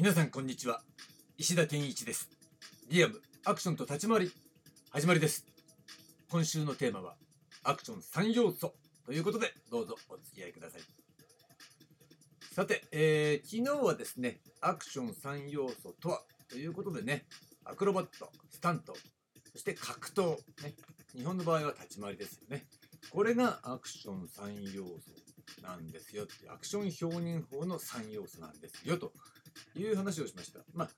皆さんこんにちは。石田健一です。リアムアクションと立ち回り始まりです。今週のテーマはアクション3要素。ということでどうぞお付き合いください。さて、えー、昨日はですねアクション3要素とはということでねアクロバットスタントそして格闘、ね、日本の場合は立ち回りですよね。これがアクション3要素なんですよアクション表現法の3要素なんですよと。いう話をしました。まあ、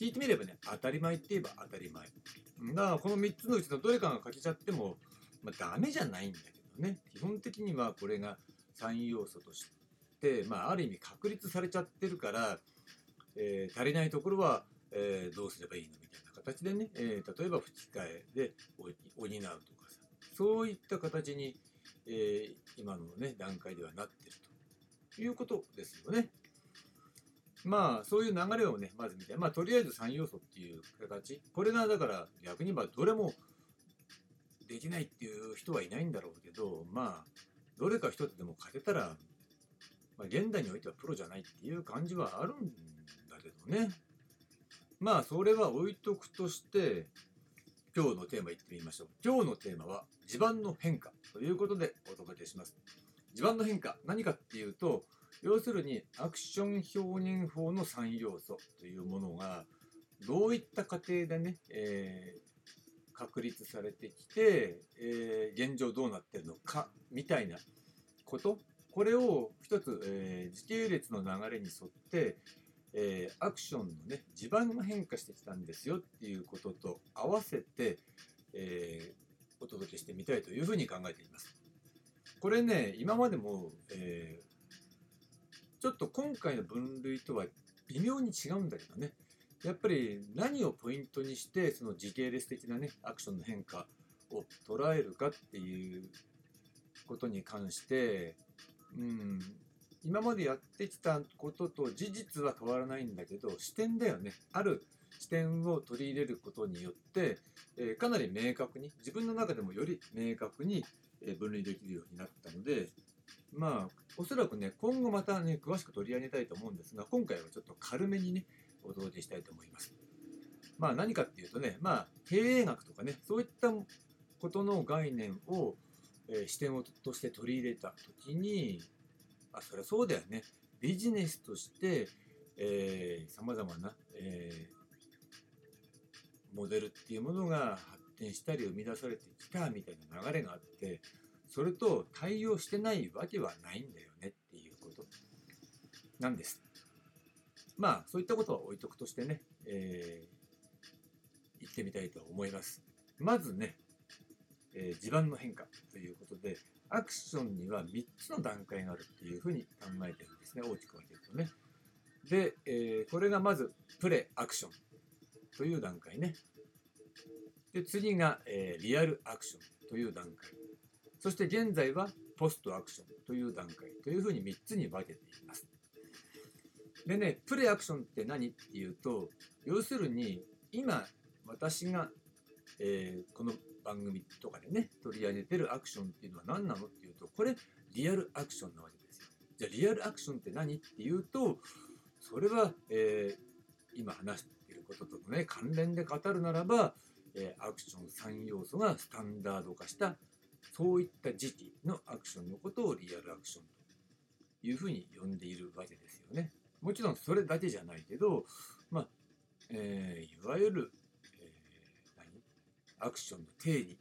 聞いてみればね、当たり前って言えば当たり前。だから、この3つのうちのどれかが欠けちゃっても、まあ、ダメじゃないんだけどね、基本的にはこれが3要素として、まあ、ある意味確立されちゃってるから、えー、足りないところは、えー、どうすればいいのみたいな形でね、えー、例えば吹き替えで補うとかさ、そういった形に、え今のね、段階ではなってるということですよね。まあ、そういう流れをね、まず見て、まあ、とりあえず3要素っていう形。これが、だから、逆に言えば、どれもできないっていう人はいないんだろうけど、まあ、どれか一つでも勝てたら、まあ、現代においてはプロじゃないっていう感じはあるんだけどね。まあ、それは置いとくとして、今日のテーマいってみましょう。今日のテーマは、地盤の変化ということでお届けします。地盤の変化、何かっていうと、要するにアクション表現法の3要素というものがどういった過程でね、えー、確立されてきて、えー、現状どうなってるのかみたいなことこれを一つ、えー、時系列の流れに沿って、えー、アクションのね地盤が変化してきたんですよっていうことと合わせて、えー、お届けしてみたいというふうに考えています。これね今までも、えーちょっと今回の分類とは微妙に違うんだけどね。やっぱり何をポイントにしてその時系列的なねアクションの変化を捉えるかっていうことに関して、うん、今までやってきたことと事実は変わらないんだけど視点だよねある視点を取り入れることによって、えー、かなり明確に自分の中でもより明確に分類できるようになったのでまあ、おそらくね、今後またね、詳しく取り上げたいと思うんですが、今回はちょっと軽めにね、お届けしたいと思います。まあ何かっていうとね、まあ経営学とかね、そういったことの概念を、えー、視点をとして取り入れたときに、あ、そりゃそうだよね。ビジネスとして、えー、様々な、えー、モデルっていうものが発展したり生み出されてきたみたいな流れがあって、それと対応してないわけはないんだよねっていうことなんです。まあ、そういったことは置いとくとしてね、えー、言ってみたいと思います。まずね、えー、地盤の変化ということで、アクションには3つの段階があるっていうふうに考えてるんですね、大きく分けるとね。で、えー、これがまず、プレアクションという段階ね。で、次が、えー、リアルアクションという段階。そして現在はポストアクションという段階というふうに3つに分けています。でね、プレアクションって何っていうと、要するに今私が、えー、この番組とかでね、取り上げてるアクションっていうのは何なのっていうと、これリアルアクションなわけですよ。じゃあリアルアクションって何っていうと、それは、えー、今話していることとね、関連で語るならば、えー、アクション3要素がスタンダード化したそういった時期のアクションのことをリアルアクションというふうに呼んでいるわけですよね。もちろんそれだけじゃないけど、まあ、えー、いわゆる、えー、何？アクションの定義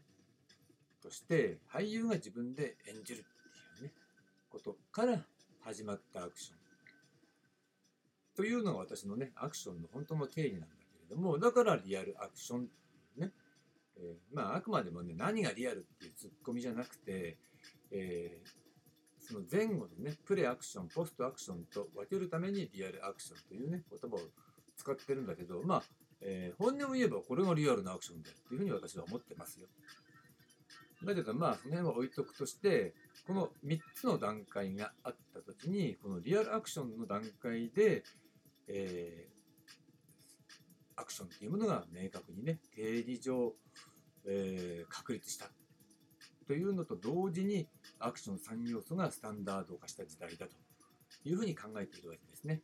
として俳優が自分で演じるっていうね、ことから始まったアクション。というのが私のね、アクションの本当の定義なんだけれども、だからリアルアクション、えー、まあ、あくまでもね、何がリアルっていうツッコミじゃなくて、えー、その前後のね、プレアクション、ポストアクションと分けるためにリアルアクションというね、言葉を使ってるんだけど、まあ、えー、本音を言えばこれがリアルなアクションだっていうふうに私は思ってますよ。だけどまあ、その辺は置いとくとして、この3つの段階があったときに、このリアルアクションの段階で、えー、アクションっていうものが明確にね、定義上、えー、確立したというのと同時にアクション3要素がスタンダード化した時代だというふうに考えているわけですね。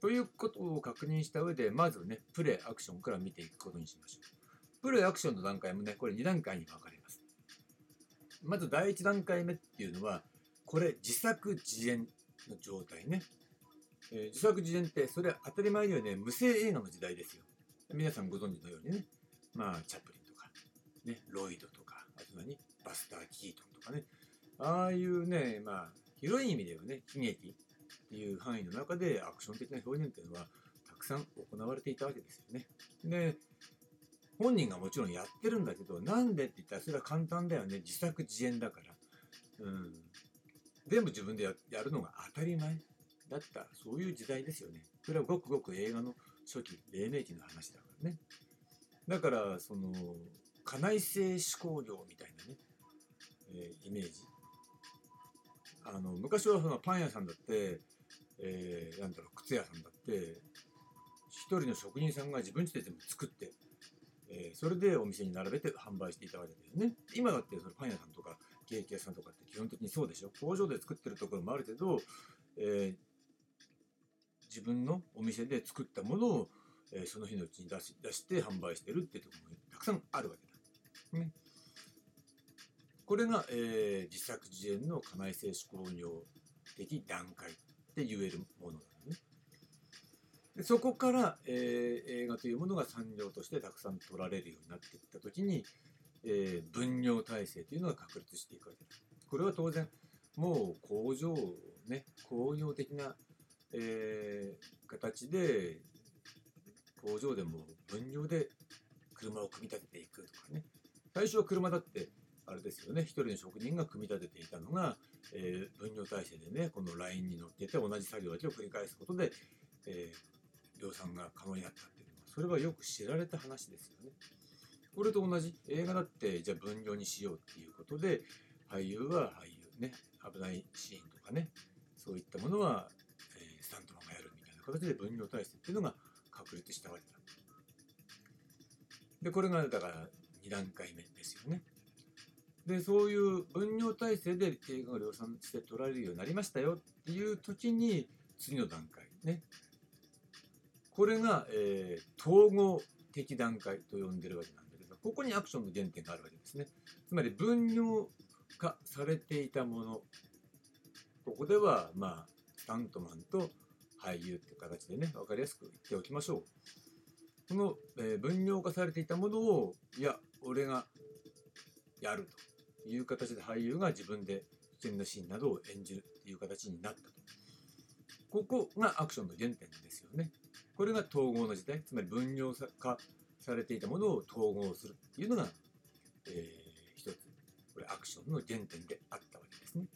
ということを確認した上で、まずね、プレ、アクションから見ていくことにしましょう。プレ、アクションの段階もね、これ2段階に分かれます。まず第1段階目っていうのは、これ自作自演の状態ね。えー、自作自演って、それは当たり前にはね、無声映画の時代ですよ。皆さんご存知のようにね、まあ、チャップリンとか、ね、ロイドとか、あと何バスター・キートンとかね、ああいうね、まあ、広い意味ではね、悲劇っていう範囲の中でアクション的な表現っていうのはたくさん行われていたわけですよね。で、本人がもちろんやってるんだけど、なんでって言ったらそれは簡単だよね。自作自演だから。うん。全部自分でやるのが当たり前だった、そういう時代ですよね。それはごくごく映画の初期、黎明期の話だからね。だから、その、家内製手工業みたいなね、えー、イメージ。あの、昔はそのパン屋さんだって、えー、なんだろう、靴屋さんだって、一人の職人さんが自分家で全部作って、えー、それでお店に並べて販売していたわけですね。今だってそのパン屋さんとかケーキ屋さんとかって基本的にそうでしょ。工場で作ってるところもあるけど、えー、自分のお店で作ったものを、えー、その日のうちに出し出して販売してるっていうところもたくさんあるわけだ。ね、これが、えー、自作自演の家内製手工業的段階って言えるものなのね。でそこから、えー、映画というものが産業としてたくさん撮られるようになっていった時に、えー、分業体制というのが確立していくわけです。これは当然もう工場ね工業的な、えー、形で工場でも分業で車を組み立てていくとかね最初は車だってあれですよね一人の職人が組み立てていたのが、えー、分業体制でねこのラインに乗っけて同じ作業だけを繰り返すことで、えー、量産が可能になったっていうのはそれはよく知られた話ですよね。これと同じ映画だってじゃあ分業にしようっていうことで俳優は俳優ね危ないシーンとかねそういったものは、形で分業体制っていうのが確立したわけだ。でこれがだから2段階目ですよね。でそういう分業体制で映画が量産して撮られるようになりましたよっていう時に次の段階ねこれが、えー、統合的段階と呼んでるわけなんだけどここにアクションの原点があるわけですねつまり分業化されていたものここではまあスタントマンと俳優っていう形でね分かりやすく言っておきましょうこの、えー、分業化されていたものをいや俺がやるという形で俳優が自分で危険なシーンなどを演じるっていう形になったと。ここがアクションの原点ですよね。これが統合の時代、つまり分業化されていたものを統合するっていうのが、えー、一つ、これアクションの原点であったわけですね。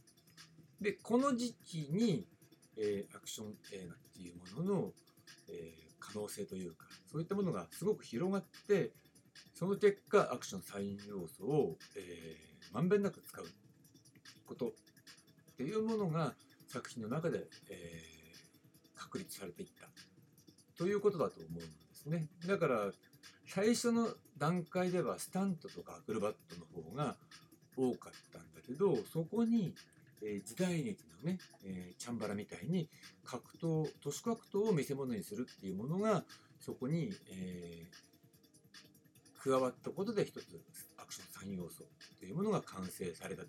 で、この時期に、えー、アクション映画っていうものの、えー、可能性というか、そういったものがすごく広がって、その結果、アクションサイン要素を、えまんべんなく使うことっていうものが作品の中で、えー、確立されていったということだと思うんですね。だから最初の段階ではスタントとかアクロバットの方が多かったんだけどそこに、えー、時代劇のね、えー、チャンバラみたいに格闘都市格闘を見せ物にするっていうものがそこに、えー、加わったことで一つアクション3要素というものが完成されたと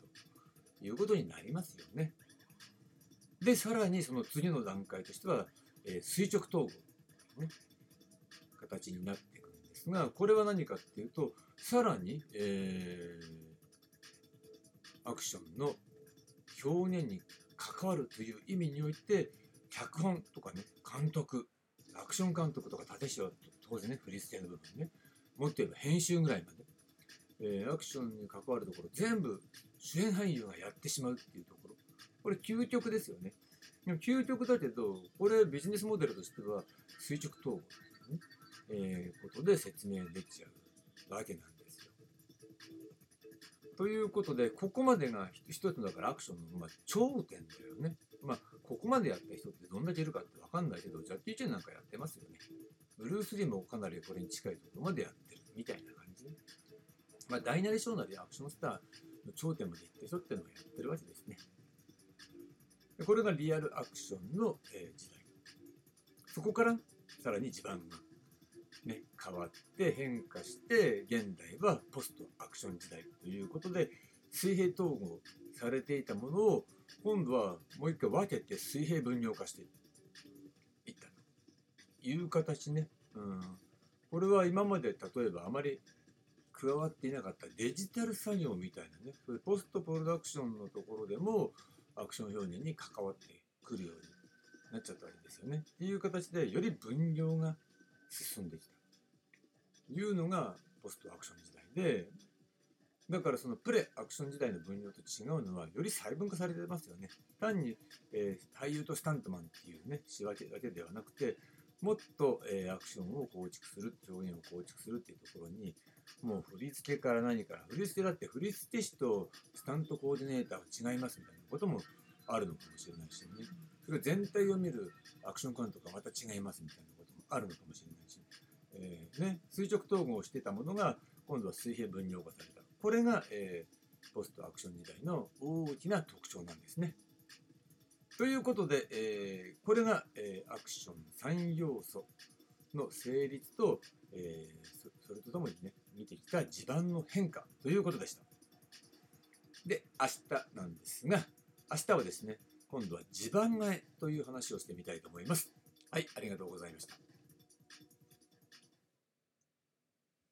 いうことになりますよね。で、さらにその次の段階としては、え、垂直統合、ね、形になっていくんですが、これは何かっていうと、さらに、え、アクションの表現に関わるという意味において、脚本とかね、監督、アクション監督とか立石は当然ね、振り付けの部分ね、もっと言えば編集ぐらいまでえー、アクションに関わるところ全部主演俳優がやってしまうっていうところこれ究極ですよねでも究極だけどこれビジネスモデルとしては垂直統合という、ねえー、ことで説明できちゃうわけなんです。ということでここまでが一つだからアクションの、まあ、頂点だよね。まあここまでやった人ってどんだけいるかって分かんないけどジャッキー・チェンなんかやってますよね。ブルース・リーもかなりこれに近いところまでやってるみたいな感じね。まあ、大なり小なりアクションスターの頂点まで行ってしょっていうのをやってるわけですね。これがリアルアクションの、えー、時代。そこからさらに地盤が、ね、変わって変化して現代はポストアクション時代ということで水平統合されていたものを今度はもう一回分けて水平分業化していったという形ね、うん、これは今まで例えばあまり加わっていなかったデジタル作業みたいなねそういうポストプロダクションのところでもアクション表現に関わってくるようになっちゃったわけですよね。っていう形でより分業が進んできたというのがポストアクション時代でだからそのプレアクション時代の分業と違うのはより細分化されてますよね。単に、えー、俳優とスタントマンっていうね仕分けだけではなくてもっと、えー、アクションを構築する表現を構築するっていうところにもう振り付けから何から振り付けだって振り付け師とスタントコーディネーターは違いますみたいなこともあるのかもしれないしねそれ全体を見るアクション監督はまた違いますみたいなことあるのかもしれないし、えー、ね、垂直統合してたものが今度は水平分業化されたこれが、えー、ポストアクション時代の大きな特徴なんですね。ということで、えー、これが、えー、アクション3要素の成立と、えー、それとともにね見てきた地盤の変化ということでした。で明日なんですが明日はですね今度は地盤替えという話をしてみたいと思います。はいありがとうございました。